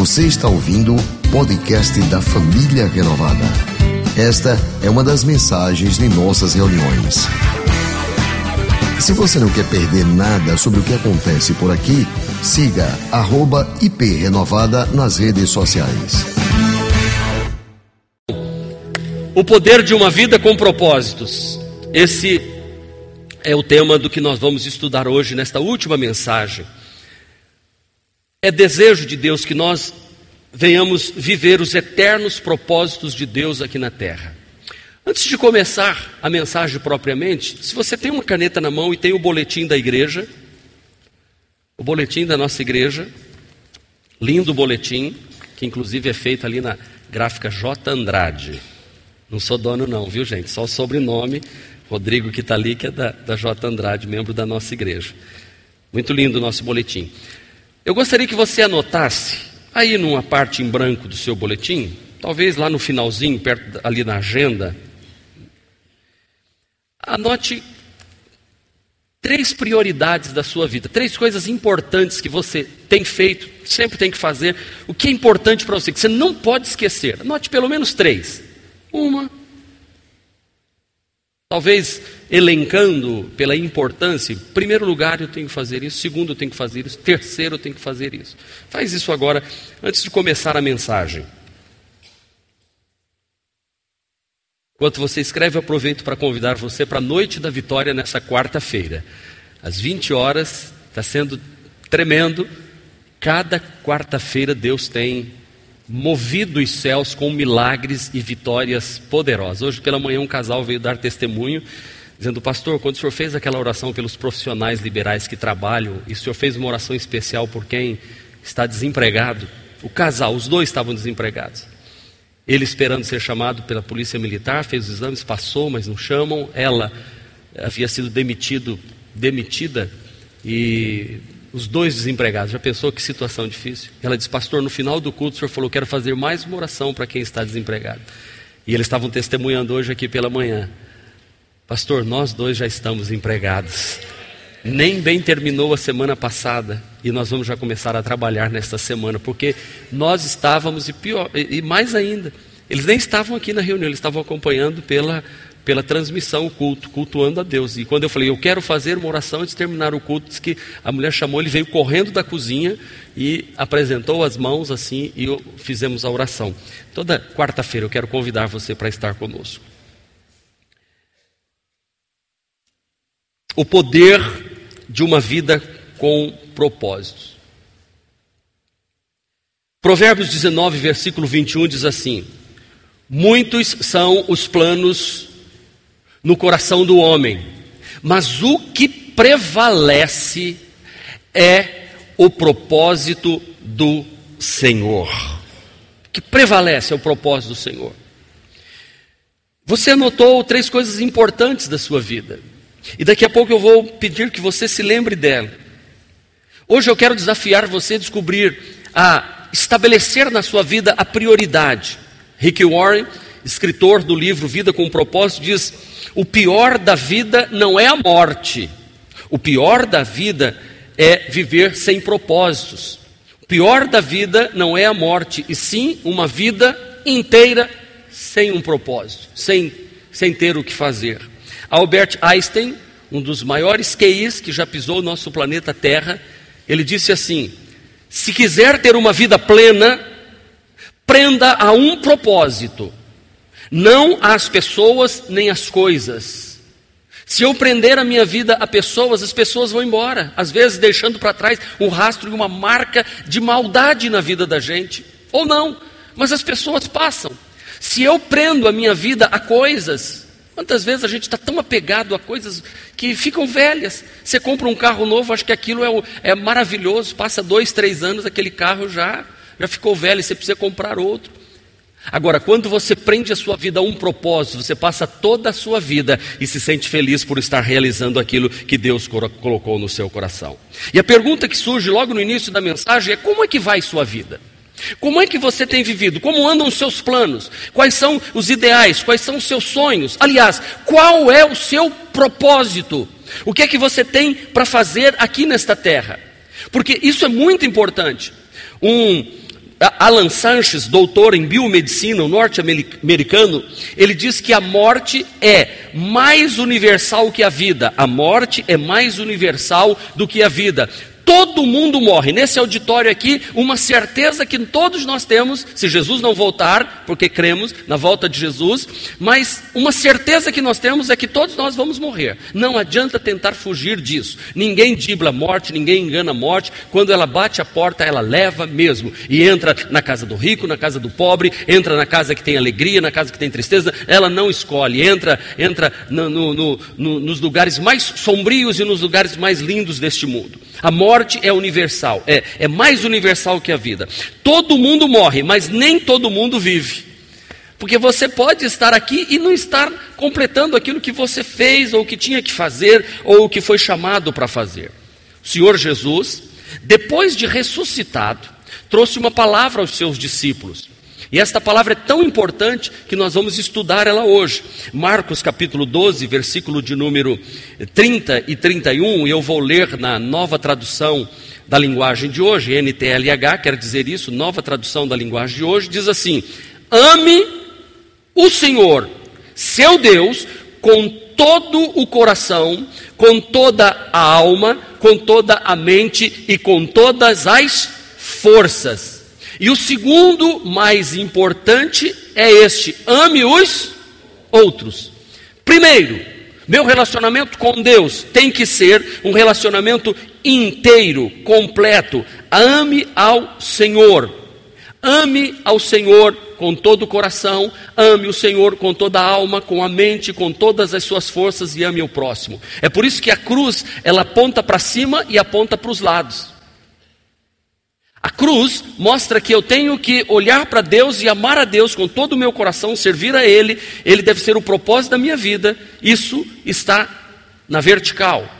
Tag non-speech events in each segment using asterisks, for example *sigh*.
Você está ouvindo o podcast da Família Renovada. Esta é uma das mensagens de nossas reuniões. Se você não quer perder nada sobre o que acontece por aqui, siga @iprenovada nas redes sociais. O poder de uma vida com propósitos. Esse é o tema do que nós vamos estudar hoje nesta última mensagem. É desejo de Deus que nós venhamos viver os eternos propósitos de Deus aqui na terra. Antes de começar a mensagem propriamente, se você tem uma caneta na mão e tem o boletim da igreja, o boletim da nossa igreja, lindo boletim, que inclusive é feito ali na gráfica J. Andrade. Não sou dono, não, viu gente? Só o sobrenome, Rodrigo que está ali, que é da, da J. Andrade, membro da nossa igreja. Muito lindo o nosso boletim. Eu gostaria que você anotasse aí numa parte em branco do seu boletim, talvez lá no finalzinho, perto ali na agenda, anote três prioridades da sua vida, três coisas importantes que você tem feito, sempre tem que fazer, o que é importante para você, que você não pode esquecer. Anote pelo menos três. Uma, Talvez elencando pela importância, primeiro lugar eu tenho que fazer isso, segundo eu tenho que fazer isso, terceiro eu tenho que fazer isso. Faz isso agora, antes de começar a mensagem. Enquanto você escreve, eu aproveito para convidar você para a noite da vitória nessa quarta-feira. Às 20 horas, está sendo tremendo. Cada quarta-feira Deus tem movido os céus com milagres e vitórias poderosas. Hoje pela manhã um casal veio dar testemunho, dizendo, pastor, quando o senhor fez aquela oração pelos profissionais liberais que trabalham, e o senhor fez uma oração especial por quem está desempregado, o casal, os dois estavam desempregados. Ele esperando ser chamado pela polícia militar, fez os exames, passou, mas não chamam. Ela havia sido demitido, demitida e os dois desempregados. Já pensou que situação difícil? Ela disse, pastor, no final do culto o senhor falou, quero fazer mais uma oração para quem está desempregado. E eles estavam testemunhando hoje aqui pela manhã. Pastor, nós dois já estamos empregados. Nem bem terminou a semana passada e nós vamos já começar a trabalhar nesta semana, porque nós estávamos, e pior, e mais ainda, eles nem estavam aqui na reunião, eles estavam acompanhando pela pela transmissão o culto, cultuando a Deus. E quando eu falei, eu quero fazer uma oração antes de terminar o culto, disse que a mulher chamou, ele veio correndo da cozinha e apresentou as mãos assim e fizemos a oração. Toda quarta-feira eu quero convidar você para estar conosco. O poder de uma vida com propósitos. Provérbios 19, versículo 21 diz assim: Muitos são os planos no coração do homem, mas o que prevalece é o propósito do Senhor. O que prevalece é o propósito do Senhor. Você anotou três coisas importantes da sua vida. E daqui a pouco eu vou pedir que você se lembre dela. Hoje eu quero desafiar você a descobrir, a estabelecer na sua vida a prioridade. Rick Warren, escritor do livro Vida com Propósito, diz: o pior da vida não é a morte. O pior da vida é viver sem propósitos. O pior da vida não é a morte, e sim uma vida inteira sem um propósito, sem, sem ter o que fazer. Albert Einstein, um dos maiores QIs que já pisou o nosso planeta Terra, ele disse assim: se quiser ter uma vida plena, prenda a um propósito não às pessoas nem às coisas. Se eu prender a minha vida a pessoas, as pessoas vão embora, às vezes deixando para trás um rastro e uma marca de maldade na vida da gente. Ou não, mas as pessoas passam. Se eu prendo a minha vida a coisas, quantas vezes a gente está tão apegado a coisas que ficam velhas? Você compra um carro novo, acha que aquilo é, é maravilhoso, passa dois, três anos, aquele carro já, já ficou velho, você precisa comprar outro. Agora, quando você prende a sua vida a um propósito, você passa toda a sua vida e se sente feliz por estar realizando aquilo que Deus colocou no seu coração. E a pergunta que surge logo no início da mensagem é: como é que vai sua vida? Como é que você tem vivido? Como andam os seus planos? Quais são os ideais? Quais são os seus sonhos? Aliás, qual é o seu propósito? O que é que você tem para fazer aqui nesta terra? Porque isso é muito importante. Um Alan Sanches, doutor em biomedicina, norte-americano, ele diz que a morte é mais universal que a vida. A morte é mais universal do que a vida. Todo mundo morre. Nesse auditório aqui, uma certeza que todos nós temos, se Jesus não voltar, porque cremos na volta de Jesus, mas uma certeza que nós temos é que todos nós vamos morrer. Não adianta tentar fugir disso. Ninguém dibla a morte, ninguém engana a morte. Quando ela bate a porta, ela leva mesmo. E entra na casa do rico, na casa do pobre, entra na casa que tem alegria, na casa que tem tristeza. Ela não escolhe. Entra, entra no, no, no, nos lugares mais sombrios e nos lugares mais lindos deste mundo. A morte é universal, é, é mais universal que a vida. Todo mundo morre, mas nem todo mundo vive. Porque você pode estar aqui e não estar completando aquilo que você fez, ou que tinha que fazer, ou o que foi chamado para fazer. O Senhor Jesus, depois de ressuscitado, trouxe uma palavra aos seus discípulos. E esta palavra é tão importante que nós vamos estudar ela hoje. Marcos capítulo 12, versículo de número 30 e 31, e eu vou ler na nova tradução da linguagem de hoje, NTLH quer dizer isso, nova tradução da linguagem de hoje, diz assim: Ame o Senhor, seu Deus, com todo o coração, com toda a alma, com toda a mente e com todas as forças. E o segundo, mais importante, é este: ame os outros. Primeiro, meu relacionamento com Deus tem que ser um relacionamento inteiro, completo. Ame ao Senhor. Ame ao Senhor com todo o coração, ame o Senhor com toda a alma, com a mente, com todas as suas forças e ame o próximo. É por isso que a cruz, ela aponta para cima e aponta para os lados. A cruz mostra que eu tenho que olhar para Deus e amar a Deus com todo o meu coração, servir a Ele, Ele deve ser o propósito da minha vida. Isso está na vertical.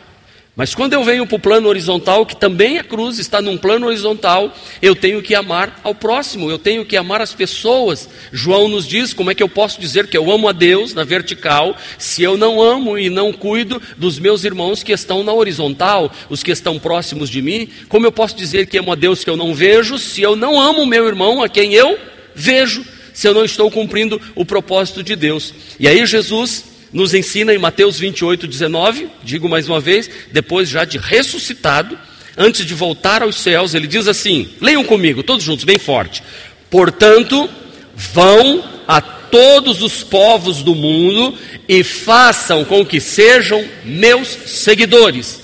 Mas quando eu venho para o plano horizontal, que também a cruz está num plano horizontal, eu tenho que amar ao próximo, eu tenho que amar as pessoas. João nos diz como é que eu posso dizer que eu amo a Deus na vertical, se eu não amo e não cuido dos meus irmãos que estão na horizontal, os que estão próximos de mim. Como eu posso dizer que amo a Deus que eu não vejo, se eu não amo o meu irmão a quem eu vejo, se eu não estou cumprindo o propósito de Deus? E aí Jesus nos ensina em Mateus 28, 19, digo mais uma vez, depois já de ressuscitado, antes de voltar aos céus, ele diz assim: leiam comigo, todos juntos, bem forte. Portanto, vão a todos os povos do mundo e façam com que sejam meus seguidores,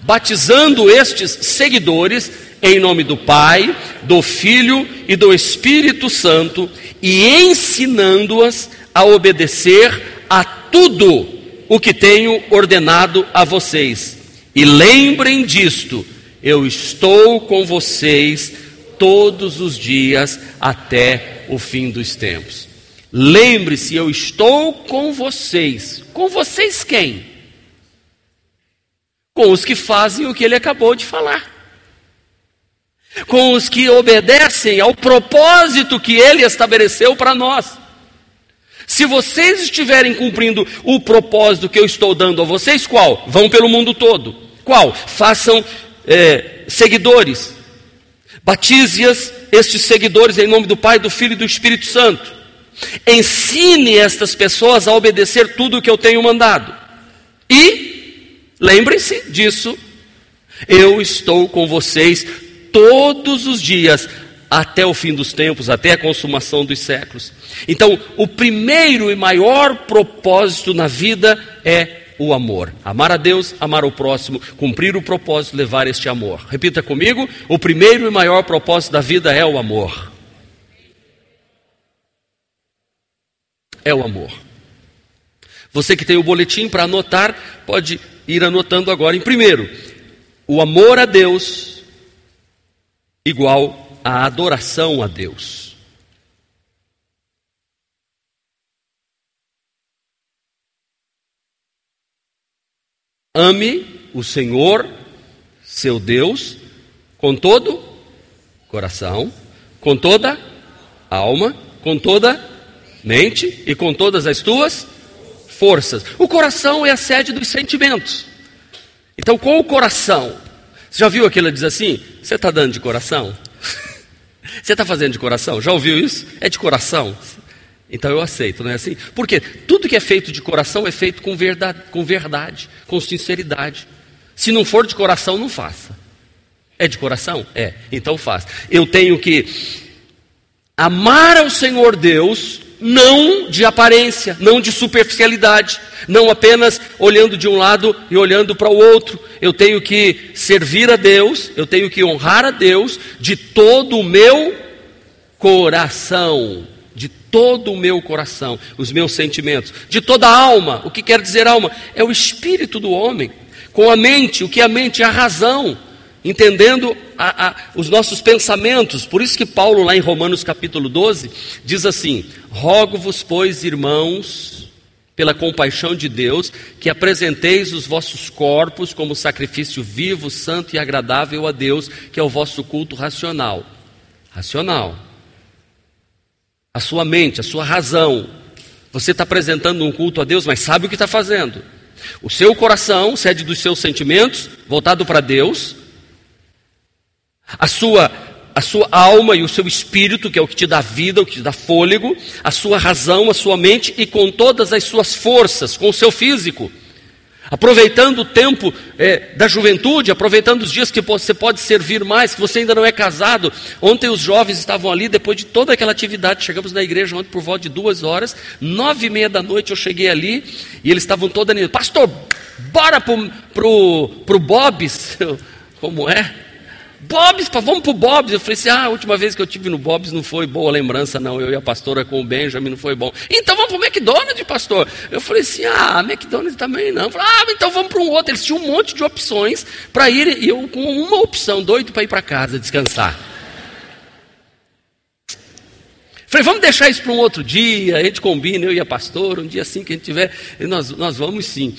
batizando estes seguidores em nome do Pai, do Filho e do Espírito Santo e ensinando-as a obedecer a tudo o que tenho ordenado a vocês. E lembrem disto: eu estou com vocês todos os dias até o fim dos tempos. Lembre-se, eu estou com vocês. Com vocês quem? Com os que fazem o que ele acabou de falar. Com os que obedecem ao propósito que ele estabeleceu para nós. Se vocês estiverem cumprindo o propósito que eu estou dando a vocês, qual? Vão pelo mundo todo. Qual? Façam é, seguidores. Batize-as, estes seguidores, em nome do Pai, do Filho e do Espírito Santo. Ensine estas pessoas a obedecer tudo o que eu tenho mandado. E, lembrem-se disso, eu estou com vocês todos os dias até o fim dos tempos, até a consumação dos séculos. Então, o primeiro e maior propósito na vida é o amor. Amar a Deus, amar o próximo, cumprir o propósito, levar este amor. Repita comigo: o primeiro e maior propósito da vida é o amor. É o amor. Você que tem o boletim para anotar, pode ir anotando agora. Em primeiro, o amor a Deus igual a adoração a Deus. Ame o Senhor, seu Deus, com todo coração, com toda alma, com toda mente e com todas as tuas forças. O coração é a sede dos sentimentos. Então, com o coração, você já viu aquilo diz assim? Você está dando de coração? *laughs* Você está fazendo de coração? Já ouviu isso? É de coração? Então eu aceito, não é assim? Porque tudo que é feito de coração é feito com verdade, com, verdade, com sinceridade. Se não for de coração, não faça. É de coração? É. Então faça. Eu tenho que amar ao Senhor Deus, não de aparência, não de superficialidade, não apenas olhando de um lado e olhando para o outro. Eu tenho que servir a Deus, eu tenho que honrar a Deus de todo o meu coração de todo o meu coração, os meus sentimentos, de toda a alma. O que quer dizer alma? É o espírito do homem. Com a mente, o que é a mente? É a razão, entendendo a, a, os nossos pensamentos. Por isso que Paulo, lá em Romanos capítulo 12, diz assim: Rogo-vos, pois, irmãos, pela compaixão de Deus, que apresenteis os vossos corpos como sacrifício vivo, santo e agradável a Deus, que é o vosso culto racional. Racional a sua mente, a sua razão. Você está apresentando um culto a Deus, mas sabe o que está fazendo. O seu coração, sede dos seus sentimentos, voltado para Deus. A sua, a sua alma e o seu espírito, que é o que te dá vida, o que te dá fôlego. A sua razão, a sua mente e com todas as suas forças, com o seu físico. Aproveitando o tempo é, da juventude, aproveitando os dias que você pode servir mais, que você ainda não é casado. Ontem os jovens estavam ali, depois de toda aquela atividade, chegamos na igreja ontem por volta de duas horas, nove e meia da noite eu cheguei ali, e eles estavam todos animados. Pastor, bora pro, pro, pro Bob's, *laughs* como é? Bob's, vamos pro Bob's. Eu falei assim: ah, a última vez que eu tive no Bob's não foi boa lembrança, não. Eu e a pastora com o Benjamin não foi bom. Então vamos pro McDonald's, pastor. Eu falei assim: ah, McDonald's também não. Falei, ah, então vamos para um outro. Eles tinham um monte de opções para ir, e eu com uma opção, doido para ir para casa descansar. Falei, vamos deixar isso para um outro dia, a gente combina, eu e a pastora, um dia assim que a gente tiver, nós, nós vamos sim.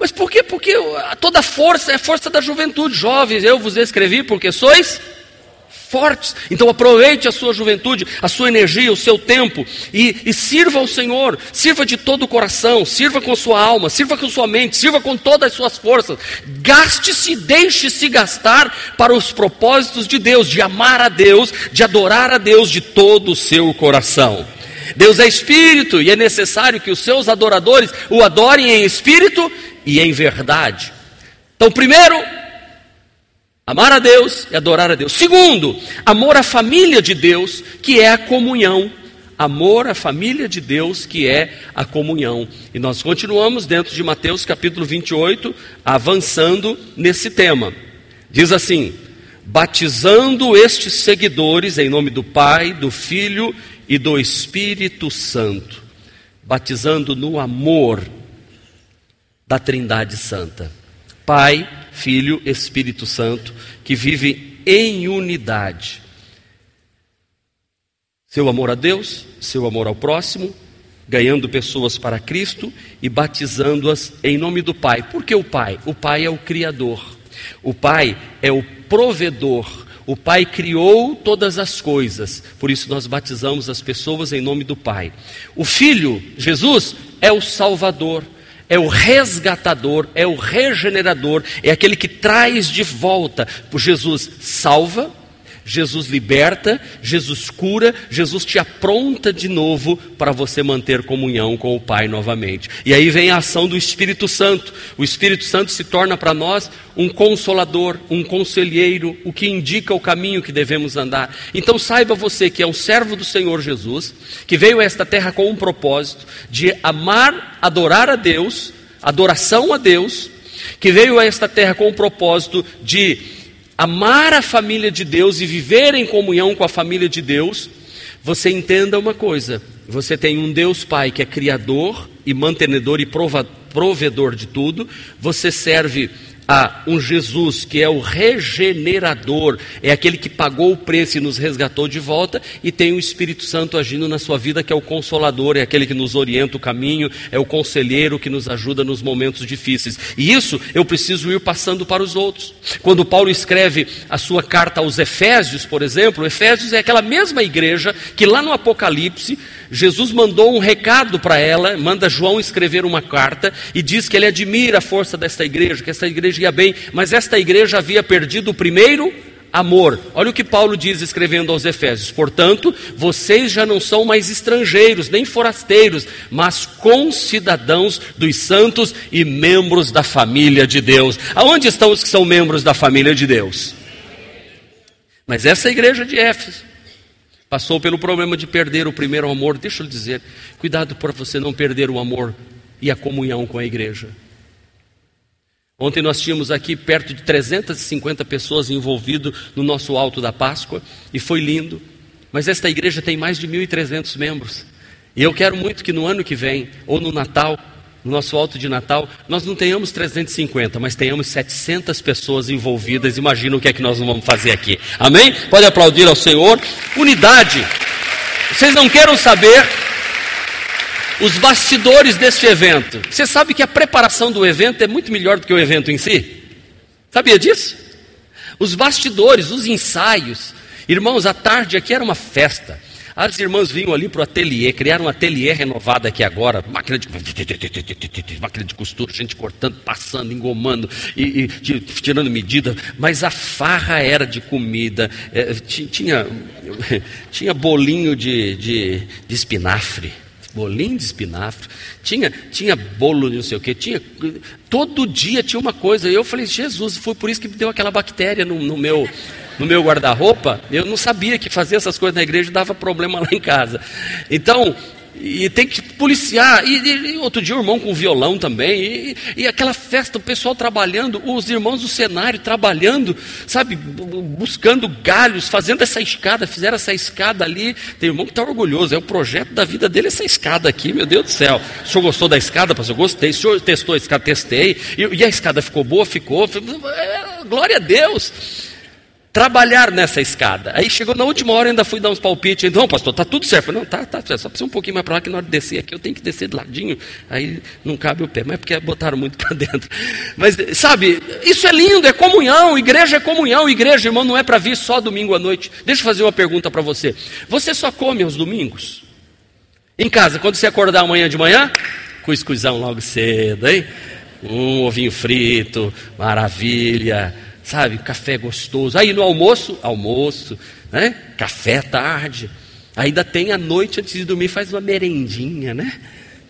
Mas por quê? Porque toda força é força da juventude. Jovens, eu vos escrevi porque sois fortes. Então aproveite a sua juventude, a sua energia, o seu tempo e, e, sirva ao Senhor. Sirva de todo o coração, sirva com sua alma, sirva com sua mente, sirva com todas as suas forças. Gaste-se, deixe-se gastar para os propósitos de Deus, de amar a Deus, de adorar a Deus de todo o seu coração. Deus é espírito e é necessário que os seus adoradores o adorem em espírito e em verdade. Então, primeiro, amar a Deus e adorar a Deus. Segundo, amor à família de Deus, que é a comunhão. Amor à família de Deus, que é a comunhão. E nós continuamos dentro de Mateus capítulo 28, avançando nesse tema. Diz assim: batizando estes seguidores em nome do Pai, do Filho e do Espírito Santo, batizando no amor da Trindade Santa. Pai, Filho, Espírito Santo, que vivem em unidade. Seu amor a Deus, seu amor ao próximo, ganhando pessoas para Cristo e batizando-as em nome do Pai. Por que o Pai? O Pai é o Criador, o Pai é o provedor, o Pai criou todas as coisas, por isso nós batizamos as pessoas em nome do Pai. O Filho, Jesus, é o Salvador é o resgatador, é o regenerador, é aquele que traz de volta. Por Jesus salva, Jesus liberta, Jesus cura, Jesus te apronta de novo para você manter comunhão com o Pai novamente. E aí vem a ação do Espírito Santo. O Espírito Santo se torna para nós um consolador, um conselheiro, o que indica o caminho que devemos andar. Então saiba você que é um servo do Senhor Jesus, que veio a esta terra com um propósito de amar, adorar a Deus, adoração a Deus, que veio a esta terra com o propósito de amar a família de Deus e viver em comunhão com a família de Deus, você entenda uma coisa: você tem um Deus Pai que é criador e mantenedor e provedor de tudo, você serve a um Jesus que é o regenerador, é aquele que pagou o preço e nos resgatou de volta, e tem o Espírito Santo agindo na sua vida, que é o consolador, é aquele que nos orienta o caminho, é o conselheiro que nos ajuda nos momentos difíceis. E isso eu preciso ir passando para os outros. Quando Paulo escreve a sua carta aos Efésios, por exemplo, Efésios é aquela mesma igreja que lá no Apocalipse Jesus mandou um recado para ela, manda João escrever uma carta e diz que ele admira a força desta igreja, que esta igreja ia bem, mas esta igreja havia perdido o primeiro amor. Olha o que Paulo diz escrevendo aos Efésios: Portanto, vocês já não são mais estrangeiros, nem forasteiros, mas concidadãos dos santos e membros da família de Deus. Aonde estão os que são membros da família de Deus? Mas essa igreja de Éfeso passou pelo problema de perder o primeiro amor. Deixa eu lhe dizer, cuidado para você não perder o amor e a comunhão com a igreja. Ontem nós tínhamos aqui perto de 350 pessoas envolvidas no nosso alto da Páscoa e foi lindo. Mas esta igreja tem mais de 1.300 membros. E eu quero muito que no ano que vem, ou no Natal, no nosso alto de Natal, nós não tenhamos 350, mas tenhamos 700 pessoas envolvidas. Imagina o que é que nós vamos fazer aqui. Amém? Pode aplaudir ao Senhor. Unidade. Vocês não queiram saber os bastidores deste evento. Você sabe que a preparação do evento é muito melhor do que o evento em si? Sabia disso? Os bastidores, os ensaios. Irmãos, a tarde aqui era uma festa. As irmãs vinham ali para o ateliê, criaram um ateliê renovado aqui agora, máquina de, máquina de costura, gente cortando, passando, engomando e, e tirando medida, mas a farra era de comida, é, tinha, *laughs* tinha bolinho de, de, de espinafre bolinho de espinafre, tinha, tinha bolo de não sei o que, tinha, todo dia tinha uma coisa. E eu falei, Jesus, foi por isso que deu aquela bactéria no, no meu, no meu guarda-roupa. Eu não sabia que fazer essas coisas na igreja dava problema lá em casa. Então, e tem que policiar. E, e, outro dia o irmão com violão também. E, e, aquela festa, o pessoal trabalhando, os irmãos do cenário trabalhando, sabe, buscando galhos, fazendo essa escada, fizeram essa escada ali. Tem irmão que está orgulhoso, é o projeto da vida dele essa escada aqui, meu Deus do céu. O senhor gostou da escada, pastor? Gostei. O senhor testou a escada? Testei. E, e a escada ficou boa? Ficou. É, glória a Deus trabalhar nessa escada. Aí chegou na última hora, ainda fui dar uns palpites. Então, pastor, tá tudo certo. Falei, não, tá, tá certo. Só precisa um pouquinho mais para lá que na hora de descer aqui eu tenho que descer de ladinho. Aí não cabe o pé. Mas é porque botaram muito para *laughs* dentro. Mas, sabe, isso é lindo, é comunhão. Igreja é comunhão. Igreja, irmão, não é para vir só domingo à noite. Deixa eu fazer uma pergunta para você. Você só come aos domingos? Em casa, quando você acordar amanhã de manhã, cuscuzão logo cedo, hein? Um ovinho frito, maravilha sabe, café gostoso. Aí no almoço, almoço, né? Café tarde. Ainda tem a noite antes de dormir, faz uma merendinha, né?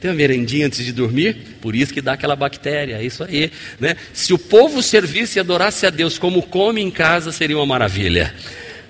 Tem uma merendinha antes de dormir, por isso que dá aquela bactéria, é isso aí, né? Se o povo servisse e adorasse a Deus como come em casa, seria uma maravilha.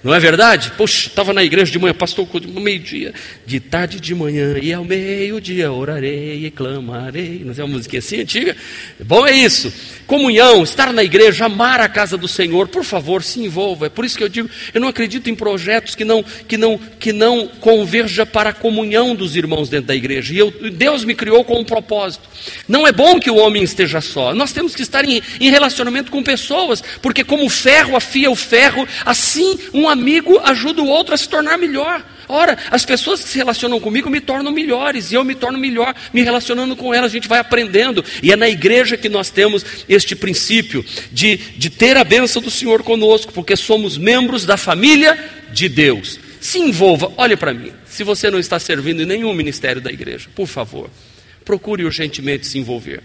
Não é verdade? Poxa, estava na igreja de manhã, pastor, meio-dia, de tarde de manhã, e ao meio-dia orarei e clamarei. Não é uma música assim antiga? Bom, é isso. Comunhão, estar na igreja, amar a casa do Senhor, por favor, se envolva. É por isso que eu digo, eu não acredito em projetos que não, que não, que não converja para a comunhão dos irmãos dentro da igreja. E eu, Deus me criou com um propósito. Não é bom que o homem esteja só. Nós temos que estar em, em relacionamento com pessoas, porque como o ferro afia o ferro, assim um amigo ajuda o outro a se tornar melhor. Ora, as pessoas que se relacionam comigo me tornam melhores, e eu me torno melhor me relacionando com elas, a gente vai aprendendo. E é na igreja que nós temos este princípio de, de ter a bênção do Senhor conosco, porque somos membros da família de Deus. Se envolva, olhe para mim, se você não está servindo em nenhum ministério da igreja, por favor, procure urgentemente se envolver.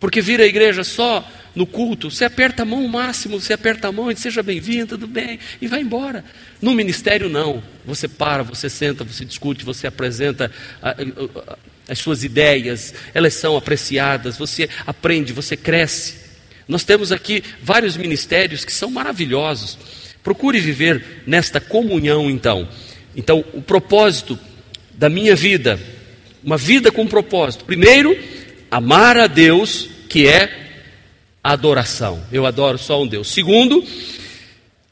Porque vir à igreja só no culto, você aperta a mão o máximo, você aperta a mão e diz, seja bem-vindo, tudo bem, e vai embora. No ministério, não. Você para, você senta, você discute, você apresenta a, a, a, as suas ideias, elas são apreciadas, você aprende, você cresce. Nós temos aqui vários ministérios que são maravilhosos. Procure viver nesta comunhão, então. Então, o propósito da minha vida, uma vida com propósito. Primeiro, amar a Deus, que é adoração. Eu adoro só um Deus. Segundo,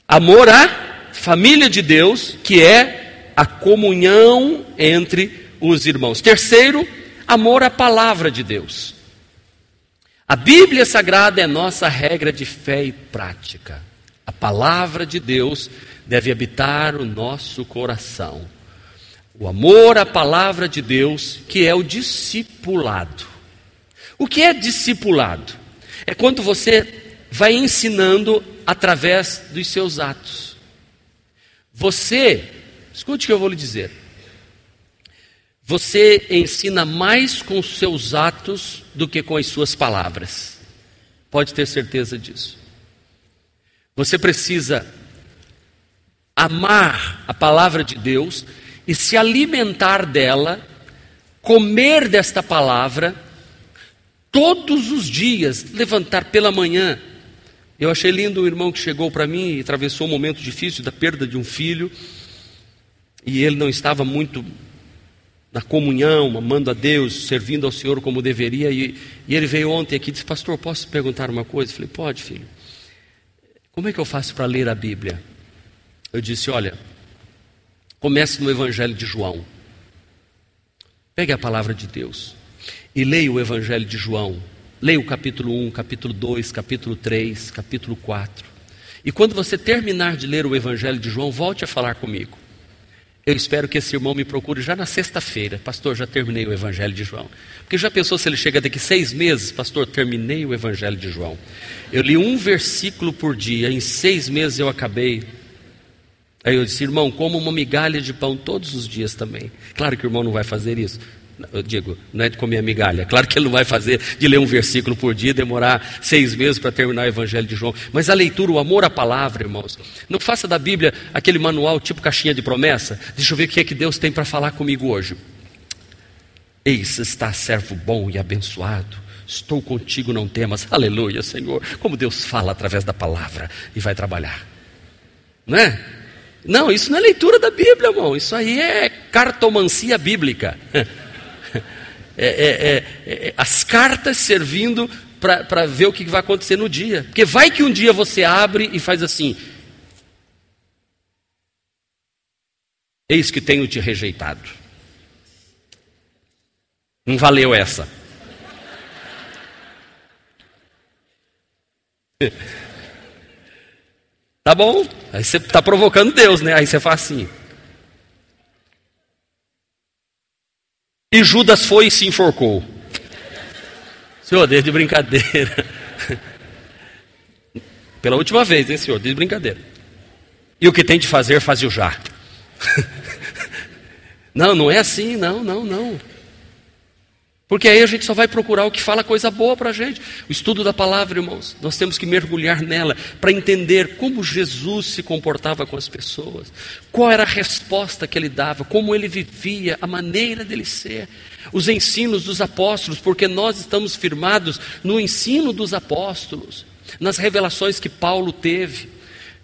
amor à família de Deus, que é a comunhão entre os irmãos. Terceiro, amor à palavra de Deus. A Bíblia Sagrada é nossa regra de fé e prática. A palavra de Deus deve habitar o nosso coração. O amor à palavra de Deus, que é o discipulado. O que é discipulado? É quando você vai ensinando através dos seus atos. Você, escute o que eu vou lhe dizer. Você ensina mais com os seus atos do que com as suas palavras. Pode ter certeza disso. Você precisa amar a palavra de Deus e se alimentar dela, comer desta palavra, todos os dias, levantar pela manhã. Eu achei lindo o irmão que chegou para mim e atravessou um momento difícil da perda de um filho, e ele não estava muito na comunhão, amando a Deus, servindo ao Senhor como deveria. E, e ele veio ontem aqui e disse: Pastor, posso perguntar uma coisa? Eu falei: Pode, filho. Como é que eu faço para ler a Bíblia? Eu disse: Olha, comece no Evangelho de João. Pegue a palavra de Deus e leia o Evangelho de João. Leia o capítulo 1, capítulo 2, capítulo 3, capítulo 4. E quando você terminar de ler o Evangelho de João, volte a falar comigo. Eu espero que esse irmão me procure já na sexta-feira. Pastor, já terminei o Evangelho de João. Porque já pensou se ele chega daqui seis meses? Pastor, terminei o Evangelho de João. Eu li um versículo por dia, em seis meses eu acabei. Aí eu disse, irmão, como uma migalha de pão todos os dias também. Claro que o irmão não vai fazer isso. Eu digo, não é de comer migalha. Claro que ele não vai fazer de ler um versículo por dia, demorar seis meses para terminar o Evangelho de João. Mas a leitura, o amor à palavra, irmãos. Não faça da Bíblia aquele manual tipo caixinha de promessa. Deixa eu ver o que é que Deus tem para falar comigo hoje. Eis está servo bom e abençoado. Estou contigo, não temas. Aleluia, Senhor. Como Deus fala através da palavra e vai trabalhar. Não é? Não, isso não é leitura da Bíblia, irmão. Isso aí é cartomancia bíblica. *laughs* É, é, é, é, as cartas servindo para ver o que vai acontecer no dia. Porque vai que um dia você abre e faz assim: Eis que tenho te rejeitado. Não valeu essa. *laughs* Tá bom? Aí você está provocando Deus, né? Aí você faz assim. E Judas foi e se enforcou. Senhor, desde brincadeira. Pela última vez, hein, senhor? Desde brincadeira. E o que tem de fazer, faz o já. *laughs* não, não é assim, não, não, não. Porque aí a gente só vai procurar o que fala coisa boa para a gente. O estudo da palavra, irmãos, nós temos que mergulhar nela para entender como Jesus se comportava com as pessoas, qual era a resposta que ele dava, como ele vivia, a maneira dele ser, os ensinos dos apóstolos, porque nós estamos firmados no ensino dos apóstolos, nas revelações que Paulo teve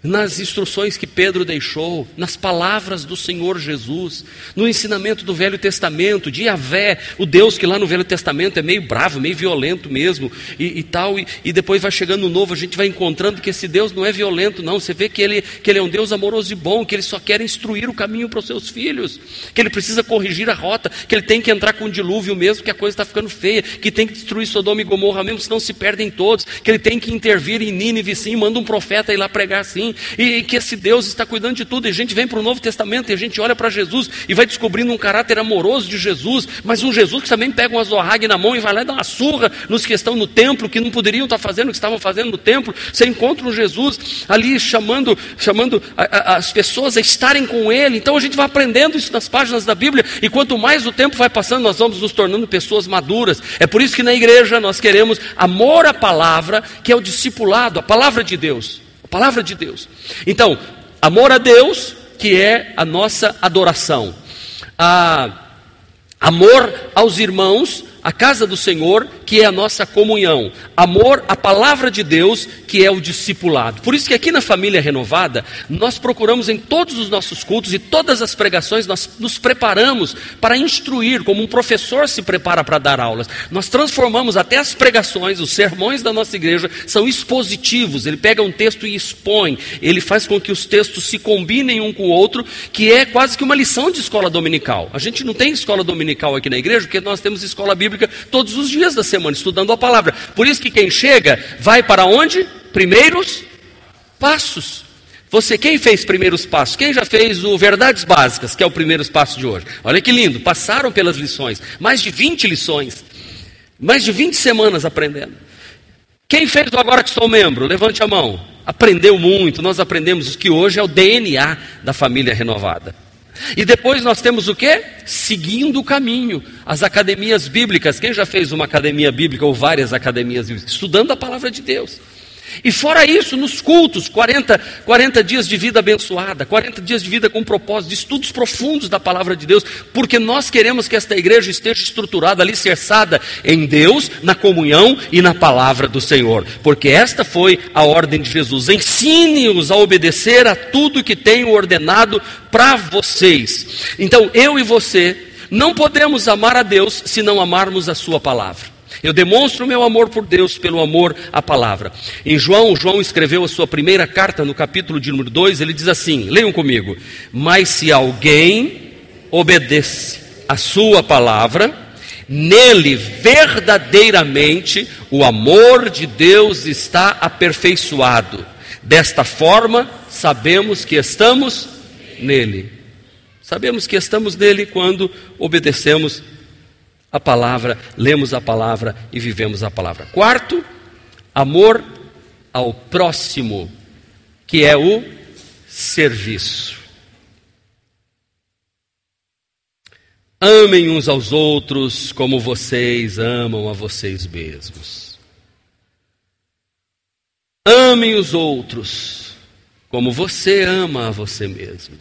nas instruções que Pedro deixou, nas palavras do Senhor Jesus, no ensinamento do Velho Testamento, de Yahvé, o Deus que lá no Velho Testamento é meio bravo, meio violento mesmo, e, e tal, e, e, depois vai chegando no novo, a gente vai encontrando que esse Deus não é violento, não. Você vê que ele, que ele é um Deus amoroso e bom, que ele só quer instruir o caminho para os seus filhos, que ele precisa corrigir a rota, que ele tem que entrar com o dilúvio mesmo, que a coisa está ficando feia, que tem que destruir Sodoma e Gomorra mesmo, senão se perdem todos, que ele tem que intervir em Nínive sim, manda um profeta ir lá pregar sim e, que esse Deus está cuidando de tudo. E a gente vem para o Novo Testamento e a gente olha para Jesus e vai descobrindo um caráter amoroso de Jesus, mas um Jesus que também pega uma zorrague na mão e vai lá e dá uma surra nos que estão no templo, que não poderiam estar fazendo o que estavam fazendo no templo. Você encontra um Jesus ali chamando, chamando a, a, as pessoas a estarem com Ele. Então a gente vai aprendendo isso nas páginas da Bíblia, e quanto mais o tempo vai passando, nós vamos nos tornando pessoas maduras. É por isso que na igreja nós queremos amor à palavra, que é o discipulado, a palavra de Deus palavra de Deus. Então, amor a Deus, que é a nossa adoração. A, amor aos irmãos, a casa do Senhor, que é a nossa comunhão. Amor à palavra de Deus, que é o discipulado. Por isso que aqui na família renovada, nós procuramos em todos os nossos cultos e todas as pregações, nós nos preparamos para instruir, como um professor se prepara para dar aulas. Nós transformamos até as pregações, os sermões da nossa igreja são expositivos. Ele pega um texto e expõe. Ele faz com que os textos se combinem um com o outro, que é quase que uma lição de escola dominical. A gente não tem escola dominical aqui na igreja, porque nós temos escola bíblica bíblica todos os dias da semana, estudando a palavra. Por isso que quem chega vai para onde? Primeiros passos. Você, quem fez primeiros passos? Quem já fez o Verdades Básicas, que é o primeiro passo de hoje? Olha que lindo, passaram pelas lições, mais de 20 lições, mais de 20 semanas aprendendo. Quem fez o Agora que sou membro? Levante a mão. Aprendeu muito, nós aprendemos o que hoje é o DNA da família renovada. E depois nós temos o que? Seguindo o caminho. As academias bíblicas. Quem já fez uma academia bíblica ou várias academias bíblicas? Estudando a palavra de Deus. E fora isso, nos cultos, 40, 40 dias de vida abençoada, 40 dias de vida com propósito, estudos profundos da palavra de Deus, porque nós queremos que esta igreja esteja estruturada, alicerçada em Deus, na comunhão e na palavra do Senhor, porque esta foi a ordem de Jesus. Ensine-os a obedecer a tudo que tenho ordenado para vocês. Então, eu e você não podemos amar a Deus se não amarmos a Sua palavra. Eu demonstro o meu amor por Deus pelo amor à palavra. Em João, João escreveu a sua primeira carta no capítulo de número 2, ele diz assim: leiam comigo. Mas se alguém obedece a sua palavra, nele verdadeiramente o amor de Deus está aperfeiçoado. Desta forma, sabemos que estamos nele. Sabemos que estamos nele quando obedecemos a palavra, lemos a palavra e vivemos a palavra. Quarto, amor ao próximo, que é o serviço. Amem uns aos outros como vocês amam a vocês mesmos. Amem os outros como você ama a você mesmo.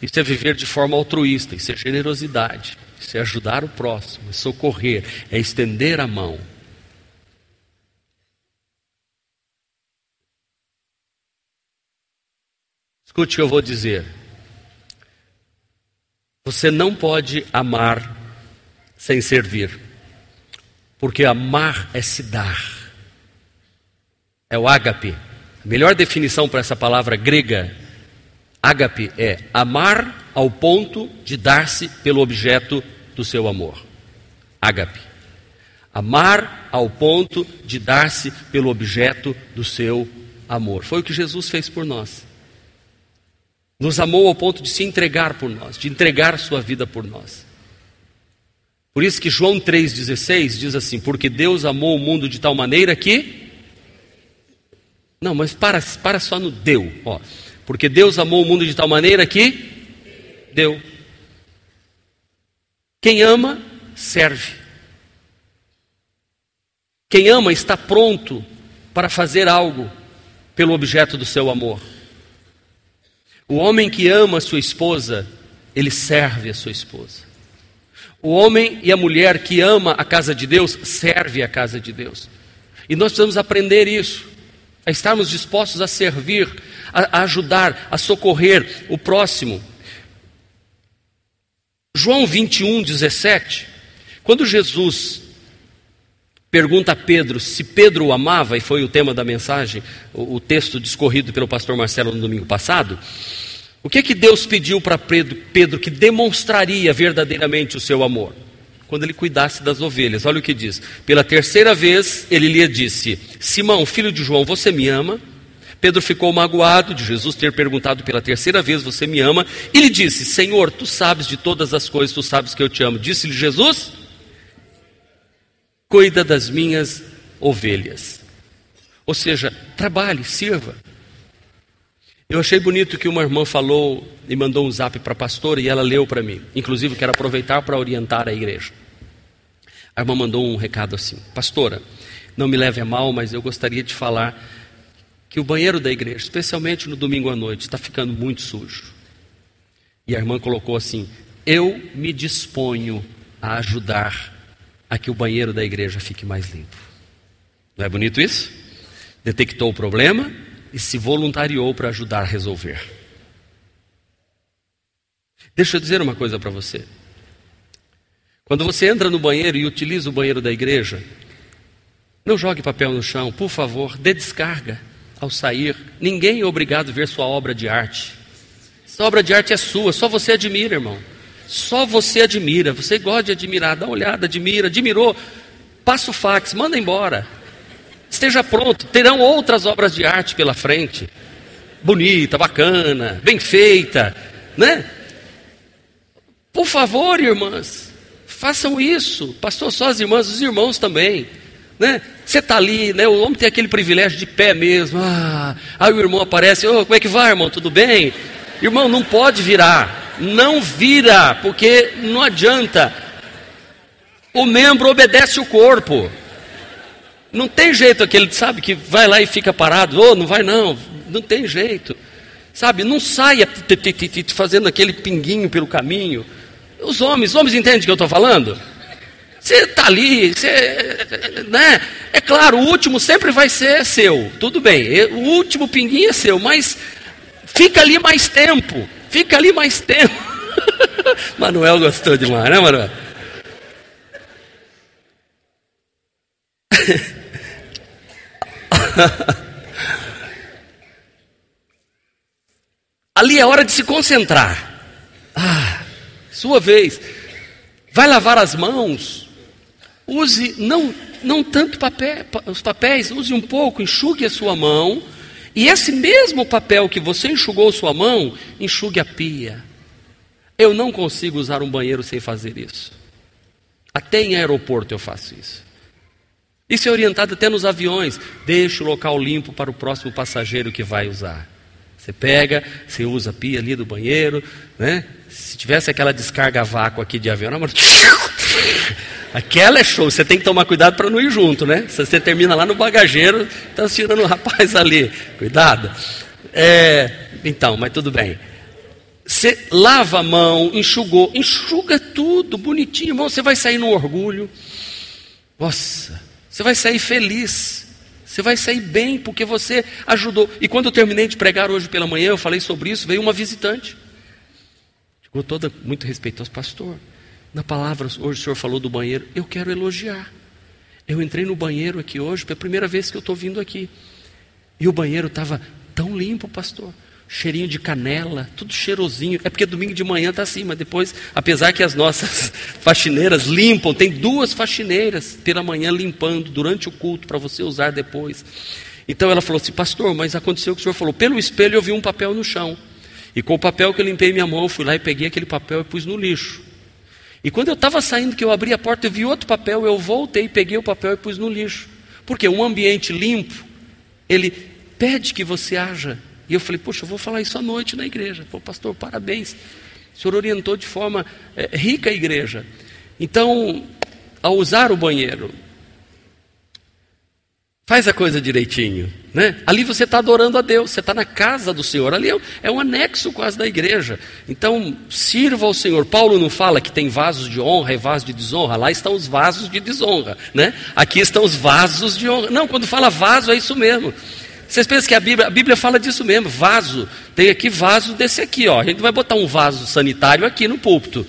Isso é viver de forma altruísta, isso é generosidade. Isso é ajudar o próximo, é socorrer, é estender a mão. Escute o que eu vou dizer. Você não pode amar sem servir, porque amar é se dar. É o ágape. A melhor definição para essa palavra grega, ágape, é amar ao ponto de dar-se pelo objeto do seu amor. Ágape. Amar ao ponto de dar-se pelo objeto do seu amor. Foi o que Jesus fez por nós. Nos amou ao ponto de se entregar por nós, de entregar sua vida por nós. Por isso que João 3,16 diz assim: Porque Deus amou o mundo de tal maneira que. Não, mas para, para só no deu. Ó. Porque Deus amou o mundo de tal maneira que deu. Quem ama, serve. Quem ama está pronto para fazer algo pelo objeto do seu amor. O homem que ama a sua esposa, ele serve a sua esposa. O homem e a mulher que ama a casa de Deus, serve a casa de Deus. E nós precisamos aprender isso, a estarmos dispostos a servir, a, ajudar, a socorrer o próximo. João 21, 17, quando Jesus pergunta a Pedro se Pedro o amava, e foi o tema da mensagem, o, o texto discorrido pelo pastor Marcelo no domingo passado, o que que Deus pediu para Pedro, Pedro que demonstraria verdadeiramente o seu amor? Quando ele cuidasse das ovelhas, olha o que diz. Pela terceira vez ele lhe disse: Simão, filho de João, você me ama? Pedro ficou magoado de Jesus ter perguntado pela terceira vez: Você me ama? E lhe disse: Senhor, tu sabes de todas as coisas, tu sabes que eu te amo. Disse-lhe Jesus: Cuida das minhas ovelhas. Ou seja, trabalhe, sirva. Eu achei bonito que uma irmã falou e mandou um zap para a pastora e ela leu para mim. Inclusive, quero aproveitar para orientar a igreja. A irmã mandou um recado assim: Pastora, não me leve a mal, mas eu gostaria de falar que o banheiro da igreja, especialmente no domingo à noite, está ficando muito sujo. E a irmã colocou assim: Eu me disponho a ajudar a que o banheiro da igreja fique mais limpo. Não é bonito isso? Detectou o problema e se voluntariou para ajudar a resolver. Deixa eu dizer uma coisa para você. Quando você entra no banheiro e utiliza o banheiro da igreja, não jogue papel no chão, por favor, dê descarga ao sair, ninguém é obrigado a ver sua obra de arte. Essa obra de arte é sua, só você admira, irmão. Só você admira, você gosta de admirar, dá uma olhada, admira, admirou, passa o fax, manda embora. Esteja pronto, terão outras obras de arte pela frente. Bonita, bacana, bem feita, né? Por favor, irmãs, façam isso. Pastor, só as irmãs, os irmãos também né? Você está ali, né? O homem tem aquele privilégio de pé mesmo. Ah, aí o irmão aparece, oh, como é que vai, irmão? Tudo bem? Irmão, não pode virar. Não vira, porque não adianta. O membro obedece o corpo. Não tem jeito aquele, sabe, que vai lá e fica parado. Oh, não vai não, não tem jeito. Sabe, não saia fazendo aquele pinguinho pelo caminho. Os homens, os homens entendem o que eu estou falando? Você está ali, você, né? É claro, o último sempre vai ser seu, tudo bem. O último pinguinho é seu, mas fica ali mais tempo, fica ali mais tempo. *laughs* Manuel gostou demais, né, Manuel? *laughs* Ali é hora de se concentrar. Ah, sua vez. Vai lavar as mãos. Use não não tanto papel, os papéis, use um pouco, enxugue a sua mão. E esse mesmo papel que você enxugou sua mão, enxugue a pia. Eu não consigo usar um banheiro sem fazer isso. Até em aeroporto eu faço isso. Isso é orientado até nos aviões. Deixe o local limpo para o próximo passageiro que vai usar. Você pega, você usa a pia ali do banheiro, né? Se tivesse aquela descarga vácuo aqui de avião, não, *laughs* aquela é show. Você tem que tomar cuidado para não ir junto, né? Se você termina lá no bagageiro, está tirando o rapaz ali. Cuidado. É, então, mas tudo bem. Você lava a mão, enxugou, enxuga tudo bonitinho, irmão. Você vai sair no orgulho. Nossa, você vai sair feliz. Você vai sair bem porque você ajudou. E quando eu terminei de pregar hoje pela manhã, eu falei sobre isso, veio uma visitante. Ficou toda muito respeitosa, pastor. Na palavra, hoje o senhor falou do banheiro, eu quero elogiar. Eu entrei no banheiro aqui hoje, pela primeira vez que eu estou vindo aqui. E o banheiro estava tão limpo, pastor cheirinho de canela, tudo cheirosinho. É porque domingo de manhã está assim, mas depois, apesar que as nossas *laughs* faxineiras limpam, tem duas faxineiras pela manhã limpando durante o culto para você usar depois. Então ela falou assim, pastor, mas aconteceu o que o senhor falou. Pelo espelho eu vi um papel no chão. E com o papel que eu limpei minha mão, eu fui lá e peguei aquele papel e pus no lixo. E quando eu estava saindo, que eu abri a porta, eu vi outro papel, eu voltei, peguei o papel e pus no lixo. Porque um ambiente limpo, ele pede que você haja e eu falei, poxa, eu vou falar isso à noite na igreja. Pô, pastor, parabéns. O senhor orientou de forma é, rica a igreja. Então, ao usar o banheiro, faz a coisa direitinho. Né? Ali você está adorando a Deus, você está na casa do Senhor. Ali é, é um anexo quase da igreja. Então, sirva ao Senhor. Paulo não fala que tem vasos de honra e vasos de desonra. Lá estão os vasos de desonra. Né? Aqui estão os vasos de honra. Não, quando fala vaso, é isso mesmo. Vocês pensam que a Bíblia, a Bíblia fala disso mesmo, vaso. Tem aqui vaso desse aqui, ó. A gente vai botar um vaso sanitário aqui no púlpito,